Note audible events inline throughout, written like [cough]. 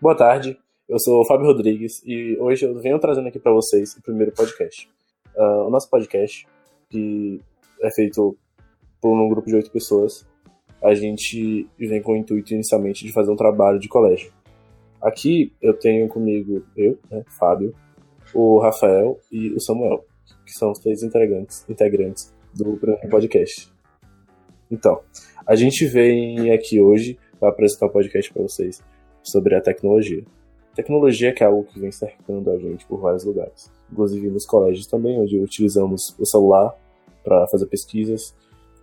Boa tarde, eu sou o Fábio Rodrigues e hoje eu venho trazendo aqui para vocês o primeiro podcast. Uh, o nosso podcast, que é feito por um grupo de oito pessoas, a gente vem com o intuito inicialmente de fazer um trabalho de colégio. Aqui eu tenho comigo eu, né, Fábio, o Rafael e o Samuel, que são os três integrantes, integrantes do primeiro podcast. Então, a gente vem aqui hoje para apresentar um podcast para vocês sobre a tecnologia. Tecnologia que é algo que vem cercando a gente por vários lugares, inclusive nos colégios também, onde utilizamos o celular para fazer pesquisas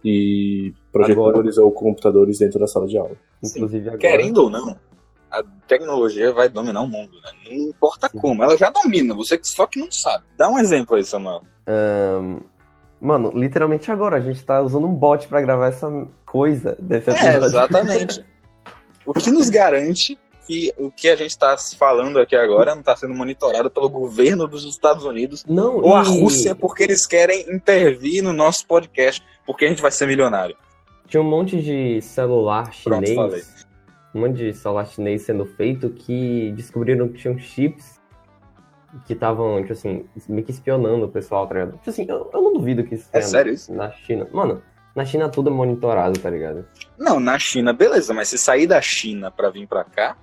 e projetores agora. ou computadores dentro da sala de aula. Inclusive agora... Querendo ou não, a tecnologia vai dominar o mundo, né? Não importa Sim. como, ela já domina, você só que não sabe. Dá um exemplo aí, Samuel. Um, mano, literalmente agora, a gente tá usando um bot para gravar essa coisa. É, exatamente. [laughs] o que nos garante que o que a gente está falando aqui agora não está sendo monitorado pelo governo dos Estados Unidos não, ou e... a Rússia porque eles querem intervir no nosso podcast porque a gente vai ser milionário. Tinha um monte de celular chinês, Pronto, um monte de celular chinês sendo feito que descobriram que tinham chips que estavam, tipo assim, meio que espionando o pessoal, tá ligado? Tipo assim, eu, eu não duvido que isso é sério isso? na China. Mano, na China tudo é monitorado, tá ligado? Não, na China, beleza, mas se sair da China pra vir pra cá,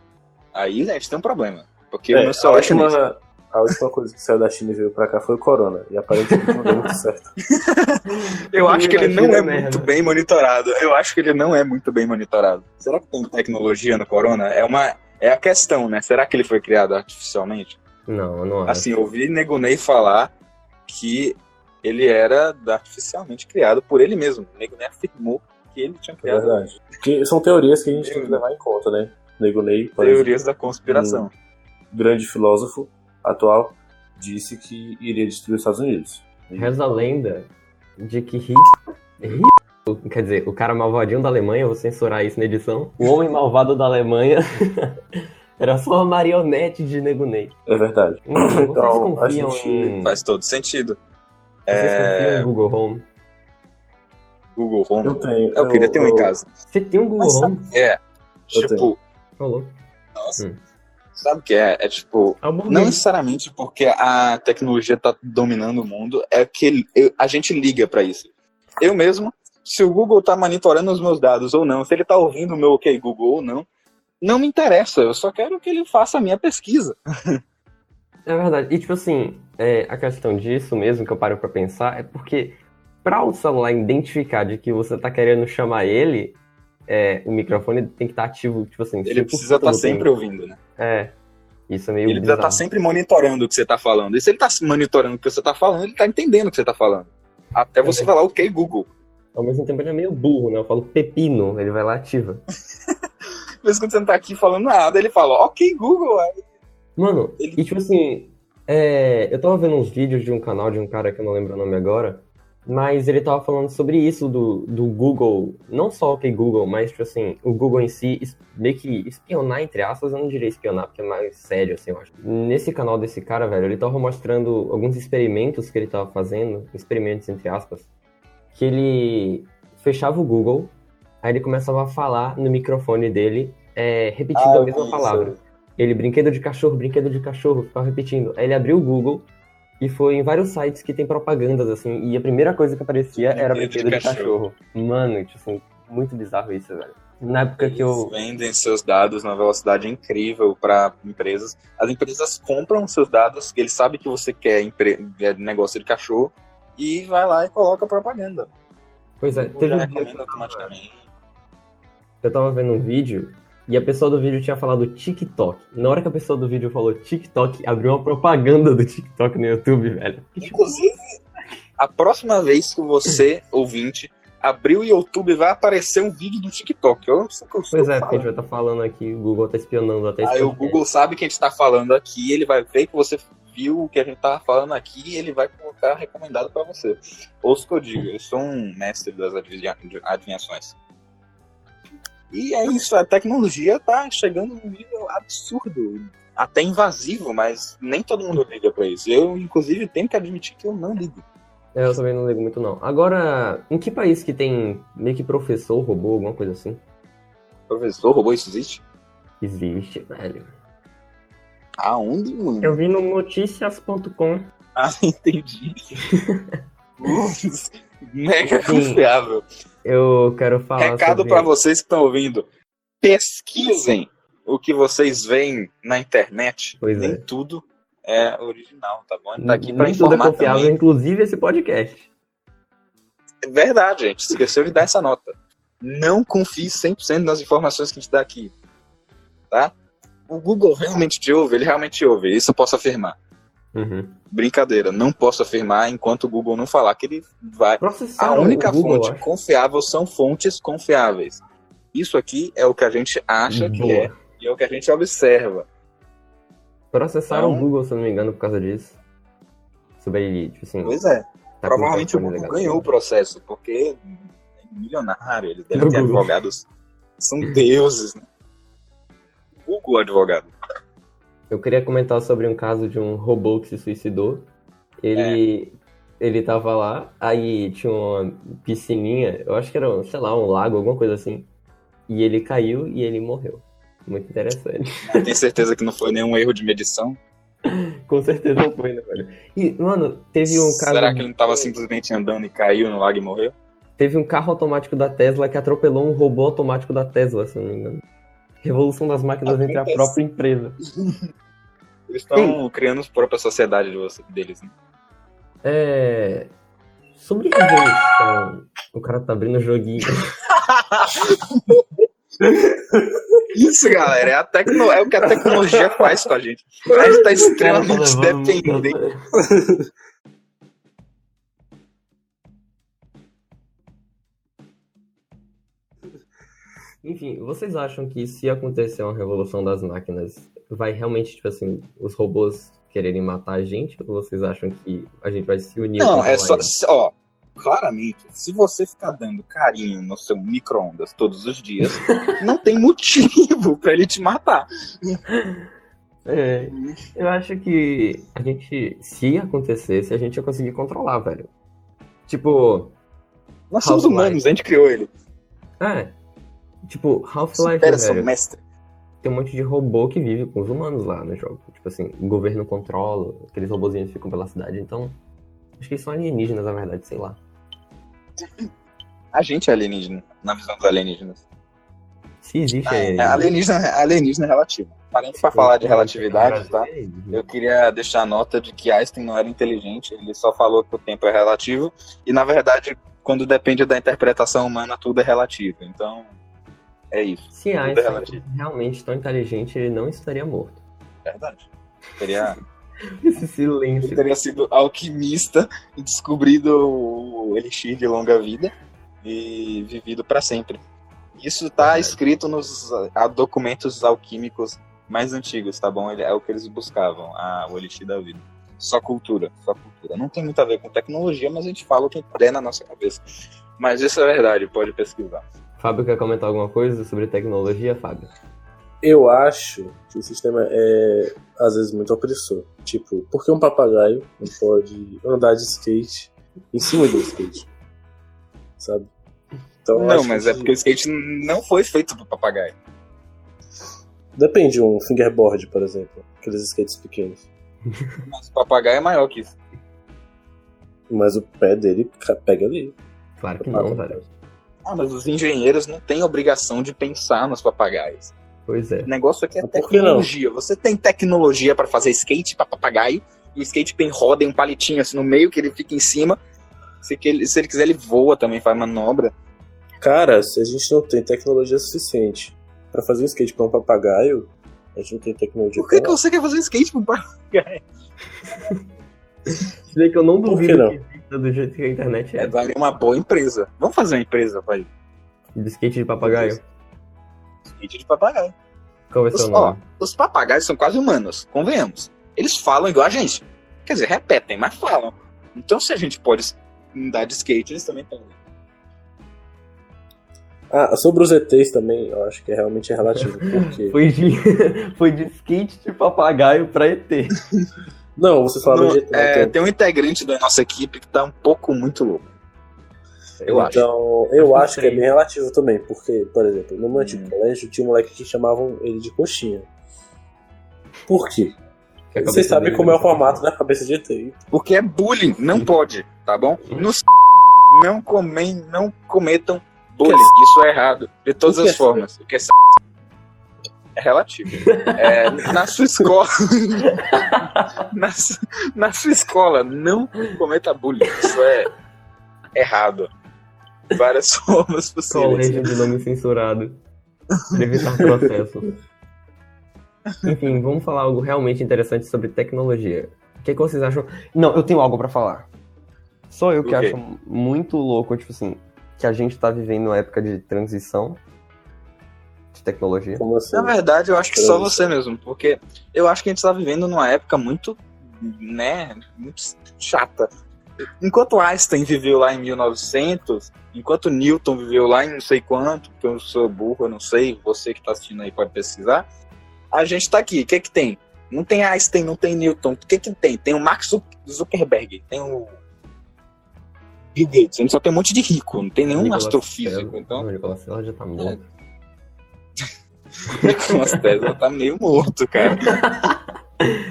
aí a gente tem um problema. Porque é, o meu celular a última, a última coisa que saiu da China e veio pra cá foi o Corona. E aparentemente não deu muito certo. [laughs] Eu acho que ele não é muito bem monitorado. Eu acho que ele não é muito bem monitorado. Será que tem tecnologia no Corona? É uma. É a questão, né? Será que ele foi criado artificialmente? Não, não acho. Assim, eu ouvi Negunei falar que ele era artificialmente criado por ele mesmo. Negunei afirmou que ele tinha criado. É verdade. Que são teorias que a gente tem que levar em conta, né? Negunei, Teorias exemplo, da conspiração. Um grande filósofo atual disse que iria destruir os Estados Unidos. Reza a lenda de que Hitler, quer dizer, o cara malvadinho da Alemanha, vou censurar isso na edição, o homem malvado da Alemanha [laughs] Era só uma marionete de Nego Ney. É verdade. Então, então a gente... Em... Faz todo sentido. Vocês é... em Google Home? Google Home? Eu tenho. Eu, queria ter um eu... em casa. Você tem um Google Mas, Home? É. Tipo... Falou. Nossa. Hum. Sabe o que é? É tipo, é não necessariamente porque a tecnologia tá dominando o mundo, é que a gente liga para isso. Eu mesmo, se o Google tá monitorando os meus dados ou não, se ele tá ouvindo o meu OK Google ou não, não me interessa, eu só quero que ele faça a minha pesquisa. [laughs] É verdade. E, tipo assim, é, a questão disso mesmo que eu paro pra pensar é porque para o celular identificar de que você tá querendo chamar ele, é, o microfone tem que estar tá ativo, tipo assim. Ele precisa estar tá sempre ouvindo, né? É. Isso é meio Ele precisa estar tá sempre monitorando o que você tá falando. E se ele tá monitorando o que você tá falando, ele tá entendendo o que você tá falando. Até você é. falar, ok, Google. Ao mesmo tempo ele é meio burro, né? Eu falo pepino, ele vai lá ativa. [laughs] Mas quando você não tá aqui falando nada, ele fala, ok, Google. Aí... Mano, ele... e tipo assim, é, eu tava vendo uns vídeos de um canal de um cara que eu não lembro o nome agora, mas ele tava falando sobre isso do, do Google, não só o que Google, mas tipo assim, o Google em si, meio que espionar, entre aspas, eu não diria espionar, porque é mais sério, assim, eu acho. Nesse canal desse cara, velho, ele tava mostrando alguns experimentos que ele tava fazendo, experimentos entre aspas, que ele fechava o Google, Aí ele começava a falar no microfone dele, é, repetindo ah, a mesma palavra. Ele, brinquedo de cachorro, brinquedo de cachorro, ficava repetindo. Aí ele abriu o Google e foi em vários sites que tem propagandas, assim, e a primeira coisa que aparecia brinquedo era brinquedo de, de cachorro. cachorro. Mano, tipo assim, muito bizarro isso, velho. Na época Eles que eu. vendem seus dados na velocidade incrível para empresas. As empresas compram seus dados, eles sabem que você quer empre... É negócio de cachorro, e vai lá e coloca propaganda. Pois é, teve um dia automaticamente eu tava vendo um vídeo e a pessoa do vídeo tinha falado TikTok. Na hora que a pessoa do vídeo falou TikTok, abriu uma propaganda do TikTok no YouTube, velho. Inclusive, a próxima vez que você, [laughs] ouvinte, abrir o YouTube, vai aparecer um vídeo do TikTok. Eu não sei o que eu Pois é, porque a gente vai estar tá falando aqui, o Google tá espionando até Aí o Google sabe que a gente tá falando aqui, ele vai ver que você viu o que a gente tava falando aqui e ele vai colocar recomendado para você. Ouça o que eu digo, eu sou um mestre das adivinhações. E é isso, a tecnologia tá chegando num nível absurdo, até invasivo, mas nem todo mundo liga para isso. Eu, inclusive, tenho que admitir que eu não ligo. É, eu também não ligo muito, não. Agora, em que país que tem meio que professor robô, alguma coisa assim? Professor robô, isso existe? Existe, velho. Aonde, mano? Eu vi no noticias.com. Ah, [laughs] entendi. [laughs] Mega Sim. confiável. Eu quero falar Recado sobre... pra vocês que estão ouvindo. Pesquisem o que vocês veem na internet. Pois Nem é. tudo é original, tá bom? Tá aqui pra Nem tudo é informar confiável, também. inclusive esse podcast. É verdade, gente. Esqueceu de dar essa nota. Não confie 100% nas informações que a gente dá aqui. Tá? O Google realmente te ouve, ele realmente te ouve. Isso eu posso afirmar. Uhum. Brincadeira, não posso afirmar enquanto o Google não falar que ele vai. A Processaram única Google, fonte acho. confiável são fontes confiáveis. Isso aqui é o que a gente acha que Boa. é e é o que a gente observa. Processaram Então- o Google, se não me engano, por causa disso. Sobre ele, tipo assim... Pois é. tá Provavelmente o Google legado. ganhou o processo, porque é milionário, eles devem ter Google. advogados. São deuses, né? Google advogado. Eu queria comentar sobre um caso de um robô que se suicidou. Ele, ele tava lá, aí tinha uma piscininha, eu acho que era, sei lá, um lago, alguma coisa assim. E ele caiu e ele morreu. Muito interessante. Tem certeza que não foi nenhum erro de medição? [laughs] Com certeza não foi, né, velho? E, mano, teve um caso. Será que ele não tava simplesmente andando e caiu no lago e morreu? Teve um carro automático da Tesla que atropelou um robô automático da Tesla, se não me engano. Revolução das máquinas entre a própria empresa. Eles estão criando a própria sociedade de você- deles, né? É. Sobre revolução. O cara tá abrindo o joguinho. [laughs] Isso, galera, é, a tecno... é o que a tecnologia faz com a gente. A gente tá extremamente dependente. Enfim, vocês acham que se acontecer uma revolução das máquinas, vai realmente, tipo assim, os robôs quererem matar a gente? Ou vocês acham que a gente vai se unir? Não, é só. Ó, claramente, se você ficar dando carinho no seu micro-ondas todos os dias, [laughs] não tem motivo pra ele te matar. É, eu acho que a gente, se acontecesse, a gente ia conseguir controlar, velho. Tipo, Nós somos humanos, a gente criou ele. é. Tipo, Half-Life, Supera mestre. Tem um monte de robô que vive com os humanos lá no jogo. Tipo assim, o governo controla, aqueles robôzinhos ficam pela cidade. Então, acho que eles são alienígenas, na verdade, sei lá. A gente é alienígena, na visão dos alienígenas. Se existe É, aí. alienígena, alienígena é relativo. Parando pra falar de relatividade, tá? Eu queria deixar a nota de que Einstein não era inteligente, ele só falou que o tempo é relativo, e na verdade, quando depende da interpretação humana, tudo é relativo. Então, é isso. Se é Einstein realmente tão inteligente, ele não estaria morto. Verdade. Teria, [laughs] Esse silêncio. ele teria sido alquimista e descobrido o elixir de longa vida e vivido para sempre. Isso tá Verdade. escrito nos documentos alquímicos mais antigos, tá bom? Ele- É o que eles buscavam, a, o elixir da vida. Só cultura, só cultura. Não tem muito a ver com tecnologia, mas a gente fala o que der na nossa cabeça. Mas isso é verdade, pode pesquisar. Fábio quer comentar alguma coisa sobre tecnologia, Fábio? Eu acho que o sistema é, às vezes, muito opressor. Tipo, por que um papagaio não pode andar de skate em cima de um skate? Sabe? Então, não, acho mas que é porque o skate não foi feito pro papagaio. Depende de um fingerboard, por exemplo. Aqueles skates pequenos. [laughs] Mas o papagaio é maior que isso. Mas o pé dele pega ali. Claro que não, velho. Ah, mas os engenheiros não têm obrigação de pensar nos papagaios. Pois é. O negócio aqui é Mas por que não? tecnologia. Você tem tecnologia pra fazer skate pra papagaio, e o skate tem roda e um palitinho assim no meio que ele fica em cima. Se, ele, se ele quiser, ele voa também, faz manobra. Cara, se a gente não tem tecnologia suficiente pra fazer um skate pra um papagaio, a gente não tem tecnologia Por que, pra que você quer fazer skate pro papagaio? Se bem que eu não Por que duvido não? que exista do jeito que a internet É, é. vale uma boa empresa. Vamos fazer uma empresa, pai. De skate de papagaio. Skate de papagaio. Qual Os, ó, os papagaios são quase humanos, convenhamos. Eles falam igual a gente. Quer dizer, repetem, mas falam. Então, se a gente pode andar de skate, eles também podem. Ah, sobre os ETs também, eu acho que é realmente é relativo. Porque. [laughs] Foi de, [laughs] foi de skate de papagaio pra ET. [laughs] Não, você de ET. não, é, tem- tem um integrante da nossa equipe que tá um pouco muito louco. Eu acho. Então, eu Acho que é bem relativo também, porque, por exemplo, no meu antigo Hum. colégio tinha um moleque que chamavam ele de coxinha. Por quê? A Vocês sabem como é o não sabe. formato da cabeça de ET. Porque é bullying, não pode, tá bom? Nos [laughs] não comem, não cometam bullying. Isso é errado, de todas O as é formas. Porque é relativo. É, na sua escola, [laughs] na, na sua escola, não cometa bullying. Isso é errado. Várias [laughs] formas possíveis. Colégio de nome censurado. Pra evitar processo. Enfim, vamos falar algo realmente interessante sobre tecnologia. O que, que vocês acham? Não, eu tenho algo pra falar. Só eu que O quê? acho muito louco, tipo assim, que a gente tá vivendo uma época de transição de tecnologia. Como assim? Na verdade, eu acho que só você mesmo, porque eu acho que a gente tá vivendo numa época muito, né, muito chata. Enquanto Einstein viveu lá em 1900, enquanto Newton viveu lá em não sei quanto, porque eu sou burro, eu não sei, você que tá assistindo aí pode pesquisar, a gente tá aqui. O que que tem? Não tem Einstein, não tem Newton. O que que tem? Tem o Mark Zuc- Zuckerberg, tem o Bill Gates. A gente só tem um monte de rico, não tem nenhum Nicolas astrofísico. Tesla. Então, Nicolas já tá morto. [laughs] Nicolas Tesla tá meio morto, cara.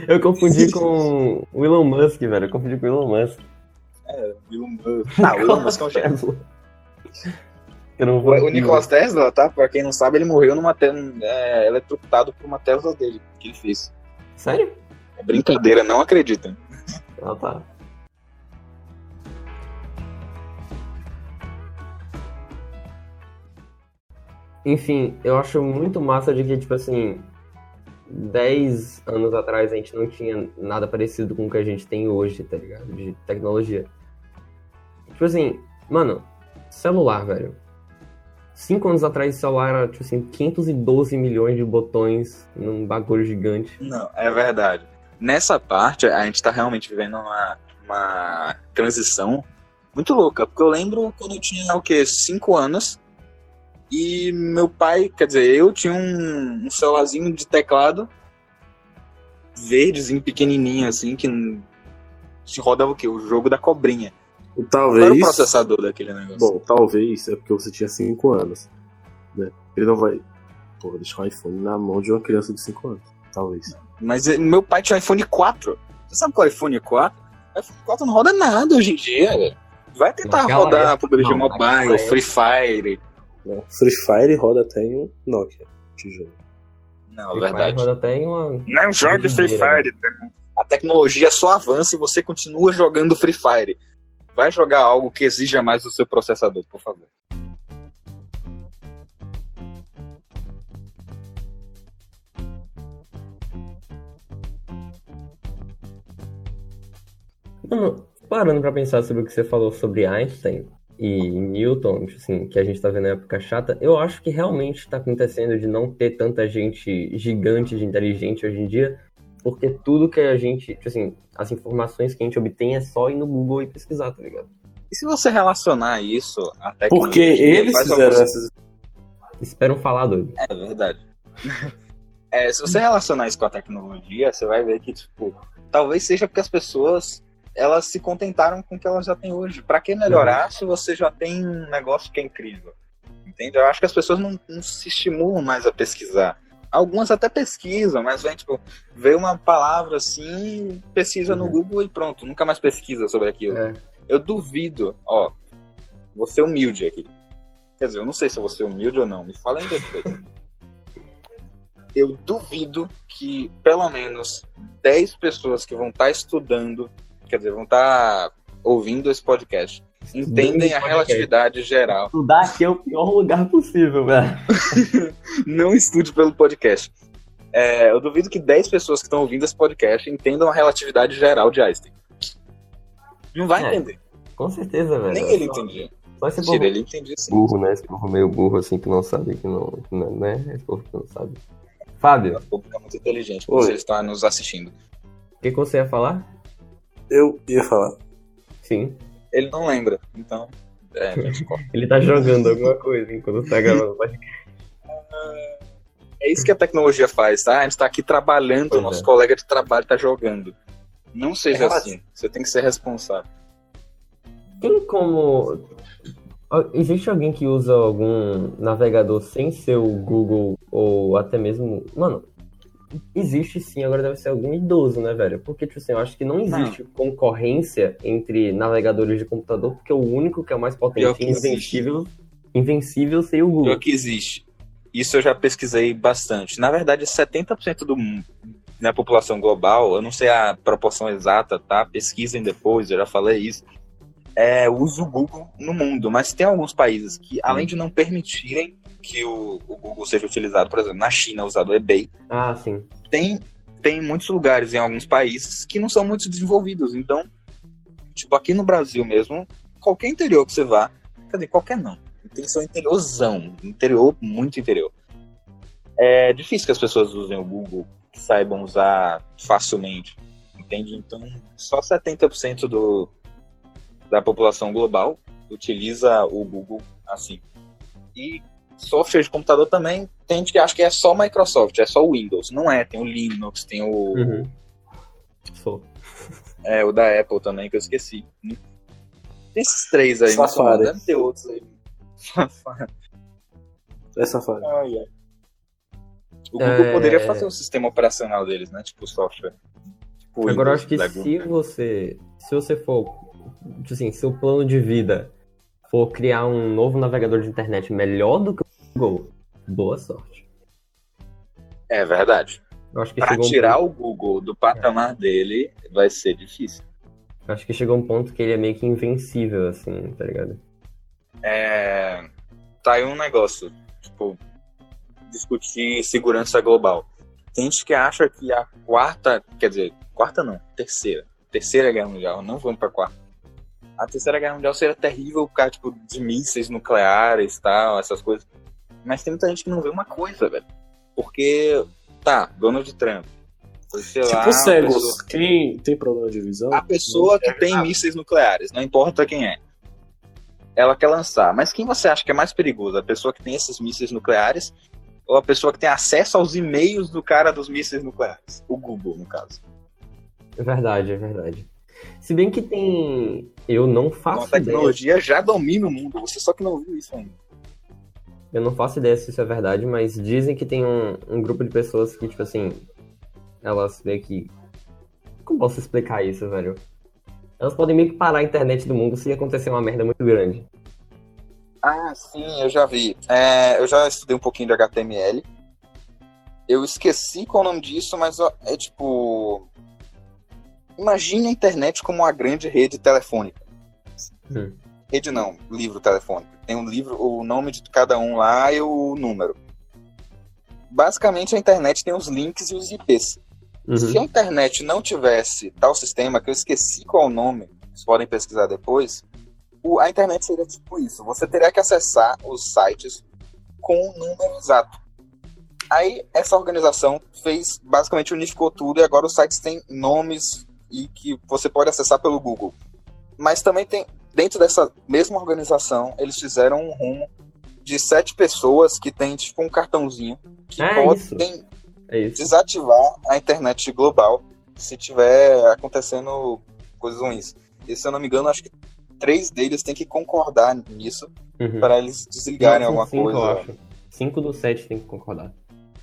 Eu confundi com o Elon Musk, velho. Eu confundi com o Elon Musk. Elon Musk. Ah, o Elon Musk é um gênio. Não O, vou o Nicolas Tesla, tá? Pra quem não sabe, ele morreu numa te... é, eletrocutado por uma Tesla dele, que ele fez. Sério? É brincadeira, não acreditem. Ah, tá. Enfim, eu acho muito massa de que, tipo assim, 10 anos atrás a gente não tinha nada parecido com o que a gente tem hoje, tá ligado? De tecnologia. Tipo assim, mano, celular, velho. 5 anos atrás o celular era, tipo assim, 512 milhões de botões num bagulho gigante. Não, é verdade. Nessa parte, a gente tá realmente vivendo uma, uma transição muito louca. Porque eu lembro quando eu tinha, o quê? 5 anos. E meu pai, quer dizer, eu tinha um, um celularzinho de teclado verdezinho, pequenininho, assim, que se rodava o quê? O jogo da cobrinha. Qual era o Talvez. processador daquele negócio? Bom, talvez é porque você tinha 5 anos. Né? Ele não vai. Pô, deixar um iPhone na mão de uma criança de 5 anos. Talvez. Mas eh, meu pai tinha um iPhone 4. Você sabe qual é o iPhone 4? O iPhone 4 não roda nada hoje em dia, velho. Vai tentar Naquela rodar época- PUBG não, Mobile, Free Fire. Né? Free Fire roda até em um Nokia. Tijolo. Não, Free verdade. Fire roda até em uma... Não jogue Free Doideira, Fire. A tecnologia só avança e você continua jogando Free Fire. Vai jogar algo que exija mais do seu processador, por favor. Mano, parando pra pensar sobre o que você falou sobre Einstein e Newton, tipo assim, que a gente tá vendo na época chata, eu acho que realmente tá acontecendo de não ter tanta gente gigante de inteligente hoje em dia, porque tudo que a gente, tipo assim, as informações que a gente obtém é só ir no Google e pesquisar, tá ligado? E se você relacionar isso à tecnologia... Porque eles fizeram alguns- essas. Esperam falar, doido. É verdade. [laughs] É, se você relacionar isso com a tecnologia, você vai ver que, tipo, talvez seja porque as pessoas elas se contentaram com o que elas já têm hoje. Pra que melhorar se você já tem um negócio que é incrível? Entende? Eu acho que as pessoas não, não se estimulam mais a pesquisar. Algumas até pesquisam, mas vem, tipo, vê uma palavra assim, pesquisa no Uhum. Google e pronto, nunca mais pesquisa sobre aquilo. É. Eu duvido, ó, vou ser humilde aqui. Quer dizer, eu não sei se eu vou ser humilde ou não, me falem depois. [laughs] eu duvido que pelo menos 10 pessoas que vão estar estudando, quer dizer, vão estar ouvindo esse podcast, entendem a podcast. relatividade geral. Estudar aqui é o pior lugar possível, velho. [laughs] Não estude pelo podcast. É, eu duvido que 10 pessoas que estão ouvindo esse podcast entendam a relatividade geral de Einstein. Não vai É. entender. Com certeza, velho. Nem ele entendia. Só esse Mentira, povo ele entendia sim. burro, né? Esse povo meio burro, assim, que não sabe, que não, que não né? Esse povo que não sabe. Fábio, O público é muito inteligente, Oi. por você está nos assistindo. o que, que você ia falar? Eu ia falar. Sim. Ele não lembra, então. É. [laughs] Ele tá jogando alguma coisa enquanto tá gravando o podcast. É isso que a tecnologia faz, tá? A gente tá aqui trabalhando, Pois o nosso é. colega de trabalho tá jogando. Não seja É assim. Você tem que ser responsável. Tem como. Existe alguém que usa algum navegador sem ser o Google ou até mesmo. Mano, existe sim, agora deve ser algum idoso, né, velho? Porque, tipo assim, eu acho que não existe concorrência entre navegadores de computador, porque o único que é o mais Pior potente e invencível, invencível seria o Pior Google. que existe. Isso eu já pesquisei bastante. Na verdade, 70% do mu- da população global, eu não sei a proporção exata, tá? Pesquisem depois, eu já falei isso. É, usa o Google no mundo, mas tem alguns países que, além de não permitirem que o, o Google seja utilizado, por exemplo, na China, é usado o eBay, Ah, sim. tem, tem muitos lugares em alguns países que não são muito desenvolvidos. Então, tipo, aqui no Brasil mesmo, qualquer interior que você vá, quer dizer, qualquer não. Tem que ser um interiorzão, interior, muito interior. É difícil que as pessoas usem o Google, que saibam usar facilmente, entende? Então, só 70% do, da população global utiliza o Google assim. E software de computador também tem gente que acha que é só Microsoft, é só o Windows. Não é, tem o Linux, tem o, Uhum. Sou. é, o da Apple também, que eu esqueci. Tem esses três aí, mas Safari. deve ter outros aí. Safari. É Safari. Ai, ai. O Google É. poderia fazer o sistema operacional deles, né? Tipo software. Tipo Agora eu Windows acho que se você. Se você for. tipo Assim, seu plano de vida for criar um novo navegador de internet melhor do que o Google, boa sorte. É verdade. Um tirar ponto, o Google do patamar dele, vai ser difícil. acho que chegou um ponto que ele é meio que invencível, assim, tá ligado? É... Tá aí um negócio, tipo, discutir segurança global. Tem gente que acha que a quarta, quer dizer, quarta não, terceira. Terceira guerra mundial, não vamos pra quarta. A terceira guerra mundial seria terrível por causa, tipo, de mísseis nucleares e tal, essas coisas. Mas tem muita gente que não vê uma coisa, velho. Porque, tá, Donald Trump. Foi, sei lá, Tipo uma cegos. pessoa- Quem tem problema de visão? a pessoa que tem mísseis nucleares, não importa quem é. Ela quer lançar. Mas quem você acha que é mais perigoso? A pessoa que tem esses mísseis nucleares ou a pessoa que tem acesso aos e-mails do cara dos mísseis nucleares? O Google, no caso. É verdade, é verdade. Se bem que tem. Eu não a faço ideia. tecnologia já domina o mundo. Você só que não viu isso ainda. Eu não faço ideia se isso é verdade, mas dizem que tem um, um grupo de pessoas que, tipo assim, elas meio que. Como posso explicar isso, velho? Elas podem meio que parar a internet do mundo se acontecer uma merda muito grande. Ah, sim, eu já vi. É, eu já estudei um pouquinho de HTML. Eu esqueci qual é o nome disso, mas é tipo. Imagine a internet como uma grande rede telefônica. Hum. Rede não, livro telefônico. Tem um livro, o nome de cada um lá e o número. Basicamente a internet tem os links e os IPs. Se a Uhum. internet não tivesse tal sistema, que eu esqueci qual o nome, vocês podem pesquisar depois, o- a internet seria tipo isso. Você teria que acessar os sites com o número exato. Aí essa organização fez, basicamente unificou tudo e agora os sites têm nomes e que você pode acessar pelo Google. Mas também tem, dentro dessa mesma organização, eles fizeram um rumo de sete pessoas que tem tipo um cartãozinho que É podem É desativar a internet global se tiver acontecendo coisas ruins. E se eu não me engano, acho que três deles têm que concordar nisso Uhum. para eles desligarem Não, alguma cinco, coisa. Eu acho. Cinco dos sete tem que concordar.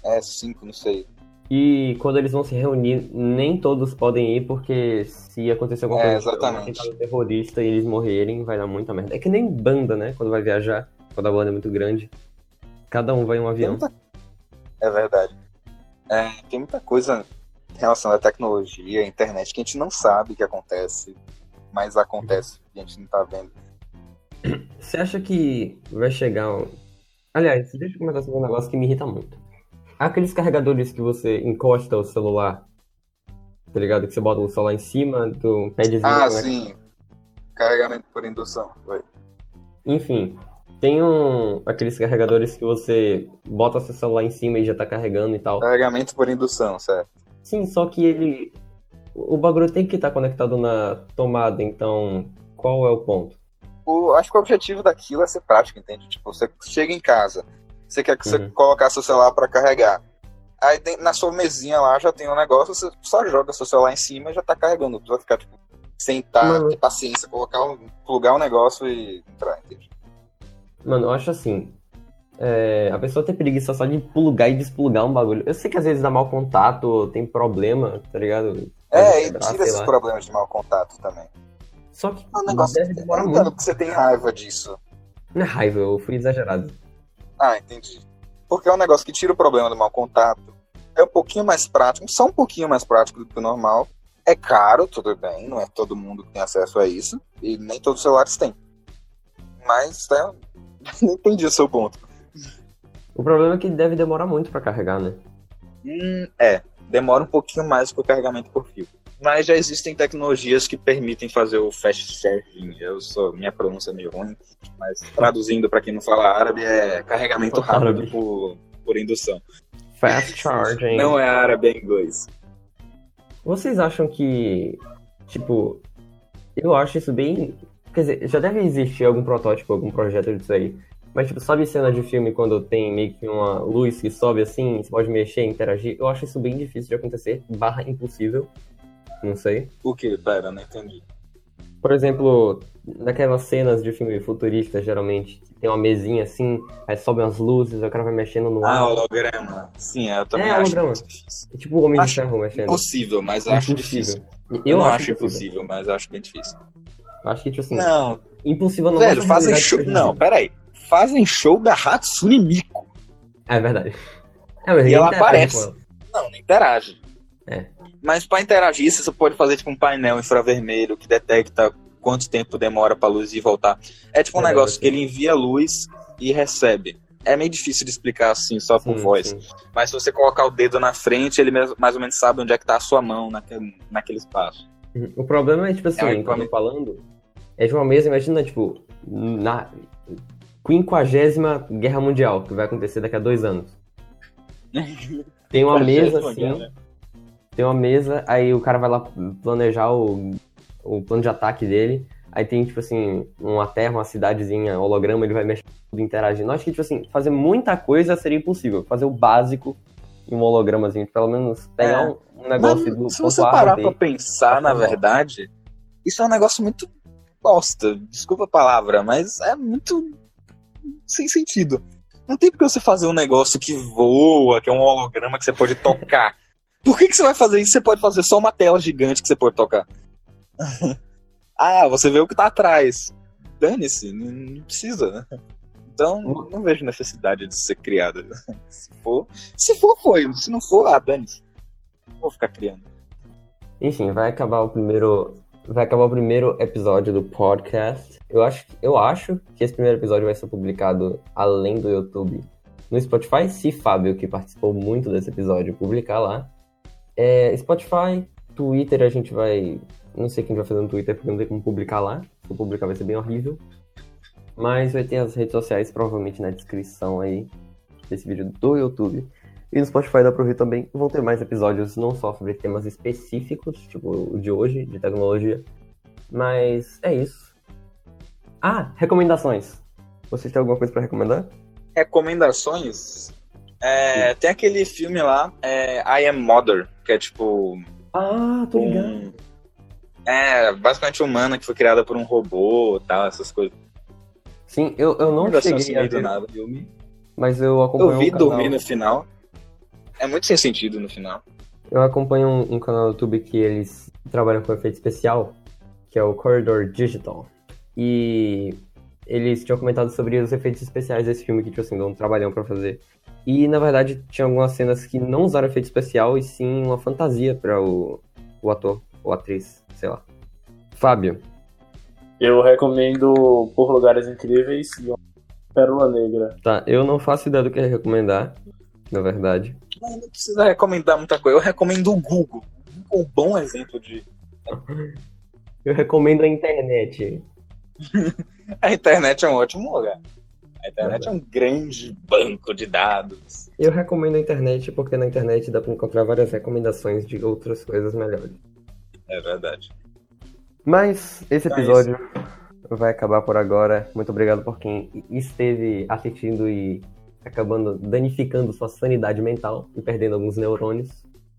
É, cinco, não sei. E quando eles vão se reunir, nem todos podem ir, porque se acontecer alguma É, coisa, exatamente. um terrorista e eles morrerem, vai dar muita merda. É que nem banda, né? Quando vai viajar, quando a banda é muito grande. Cada um vai em um avião. muita... É verdade. É, tem muita coisa em relação à tecnologia, à internet, que a gente não sabe que acontece, mas acontece, a gente não tá vendo. Você acha que vai chegar um... Aliás, deixa eu comentar sobre um negócio que me irrita muito. Aqueles carregadores que você encosta o celular, tá ligado? Que você bota o celular em cima do padzinho. Ah, né? sim. Carregamento por indução. Foi. Enfim, tem um aqueles carregadores que você bota seu celular em cima e já tá carregando e tal. Carregamento por indução, certo. Sim, só que ele. O bagulho tem que estar conectado na tomada, então qual é o ponto? o, acho que o objetivo daquilo é ser prático, entende? Tipo, você chega em casa, você quer que você Uhum. colocar seu celular para carregar. Aí tem- na sua mesinha lá já tem um negócio, você só joga seu celular em cima e já tá carregando. Precisa ficar, tipo, sentar, Mano. ter paciência, colocar um, plugar um negócio e entrar, entende? Mano, eu acho assim. é, a pessoa ter preguiça só de plugar e desplugar um bagulho. Eu sei que às vezes dá mau contato, tem problema, tá ligado? É, e Quebrar, tira sei esses lá. problemas de mau contato também. Só que É um negócio deve demorar muito. que você tem raiva disso. Não é raiva, eu fui exagerado. Ah, entendi. Porque é um negócio que tira o problema do mau contato. É um pouquinho mais prático, só um pouquinho mais prático do que o normal. É caro, tudo bem, não é todo mundo que tem acesso a isso. E nem todos os celulares têm. Mas, né, [laughs] não entendi o seu ponto. O problema é que deve demorar muito pra carregar, né? Hum, é, demora um pouquinho mais que o carregamento por fio. Mas já existem tecnologias que permitem fazer o fast charging. Eu sou, minha pronúncia é meio ruim, mas traduzindo para quem não fala árabe é carregamento rápido por, por indução. Fast charging. Não é árabe, é inglês. Vocês acham que, tipo, eu acho isso bem. Quer dizer, já deve existir algum protótipo, algum projeto disso aí. Mas, tipo, sabe cena de filme quando tem meio que uma luz que sobe assim, você pode mexer, interagir? Eu acho isso bem difícil de acontecer, barra impossível. Não sei. O que? Pera, não entendi. Por exemplo, naquelas cenas de filme futurista, geralmente, tem uma mesinha assim, aí sobem as luzes, o cara vai mexendo no Ah, ar. holograma. Sim, eu também É, acho holograma. difícil. É tipo o Homem de Acho Ferro mexendo. Impossível, mas eu acho Impossível. difícil. Eu, não acho impossível, mas eu acho bem difícil. Acho que, tipo assim, Não, impossível não velho, fazem show. Não, peraí. Fazem show da Hatsune Miku. É verdade. É, E ela aparece. Não, não interage. É. Mas pra interagir, você pode fazer tipo um painel infravermelho que detecta quanto tempo demora pra luz ir e voltar. É tipo um É, negócio que ele envia luz e recebe. É meio difícil de explicar assim, só por Sim, voz. sim. Mas se você colocar o dedo na frente, ele mais ou menos sabe onde é que tá a sua mão naquele, naquele espaço. Uhum. O problema é, tipo assim, É quando falando, é de uma mesa, imagina, tipo, na quinquagésima guerra mundial, que vai acontecer daqui a dois anos. Tem uma mesa assim, né? tem uma mesa, aí o cara vai lá planejar o, o plano de ataque dele, aí tem, tipo assim, uma terra, uma cidadezinha, holograma, ele vai mexer tudo, interagindo. Eu Acho que, tipo assim, fazer muita coisa seria impossível. Fazer o básico em um hologramazinho, pelo menos pegar É. um, negócio Mas, do se você parar B. pra pensar, na verdade, isso é um negócio muito bosta. Desculpa a palavra, mas é muito sem sentido. Não tem porque você fazer um negócio que voa, que é um holograma que você pode tocar. [laughs] Por que, que você vai fazer isso? Você pode fazer só uma tela gigante que você pode tocar. [laughs] ah, você vê o que tá atrás. Dane-se, não precisa, né? Então, não vejo necessidade de ser criada. [laughs] Se for, se for, foi. Se não for, ah, dane-se. Não Vou ficar criando. Enfim, vai acabar o primeiro. Vai acabar o primeiro episódio do podcast. Eu acho, eu acho que esse primeiro episódio vai ser publicado além do YouTube no Spotify, se Fábio, que participou muito desse episódio, publicar lá. É, Spotify, Twitter, a gente vai. Não sei quem vai fazer no Twitter, porque não tem como publicar lá. Se eu publicar vai ser bem horrível. Mas vai ter as redes sociais provavelmente na descrição aí desse vídeo do YouTube. E no Spotify dá pra ouvir também. Vão ter mais episódios, não só sobre temas específicos, tipo o de hoje, de tecnologia. Mas é isso. Ah, recomendações. Vocês têm alguma coisa pra recomendar? Recomendações? É, tem aquele filme lá, é, I Am Mother, que é tipo. Ah, tô ligado. Um, é, basicamente humana que foi criada por um robô e tal, essas coisas. Sim, eu, eu não cheguei a do ver nada. filme, mas eu acompanho Eu vi um dormir no final. É muito sem sentido no final. Eu acompanho um, um canal no YouTube que eles trabalham com efeito especial, que é o Corridor Digital. E eles tinham comentado sobre os efeitos especiais desse filme, que, tipo assim, dão um trabalhão pra fazer. E, na verdade, tinha algumas cenas que não usaram efeito especial, e sim uma fantasia para o, o ator ou atriz, sei lá. Fábio, Eu recomendo Por Lugares Incríveis e Pérola Negra. tá, eu não faço ideia do que recomendar, na verdade. Não, não precisa recomendar muita coisa. Eu recomendo o Google. O Google é um bom exemplo de. Eu recomendo a internet. [laughs] A internet é um ótimo lugar. A internet é um grande banco de dados. Eu recomendo a internet porque na internet dá pra encontrar várias recomendações de outras coisas melhores. É verdade. Mas esse Então é episódio vai acabar por agora. Muito obrigado por quem esteve assistindo e acabando danificando sua sanidade mental e perdendo alguns neurônios.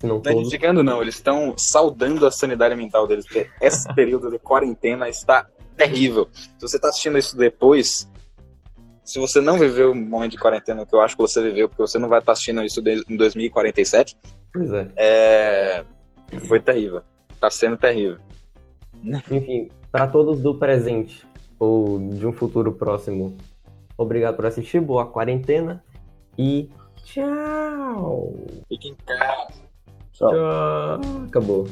Não todos. Danificando não, eles estão saudando a sanidade mental deles, porque esse [laughs] período de quarentena está terrível. Se você está assistindo isso depois, se você não viveu um momento de quarentena, que eu acho que você viveu, porque você não vai estar assistindo isso em 2047, Pois é. é... foi terrível. Tá sendo terrível. Enfim, para todos do presente ou de um futuro próximo, obrigado por assistir, boa quarentena e tchau! Fique em casa. Tchau. Tchau! Acabou.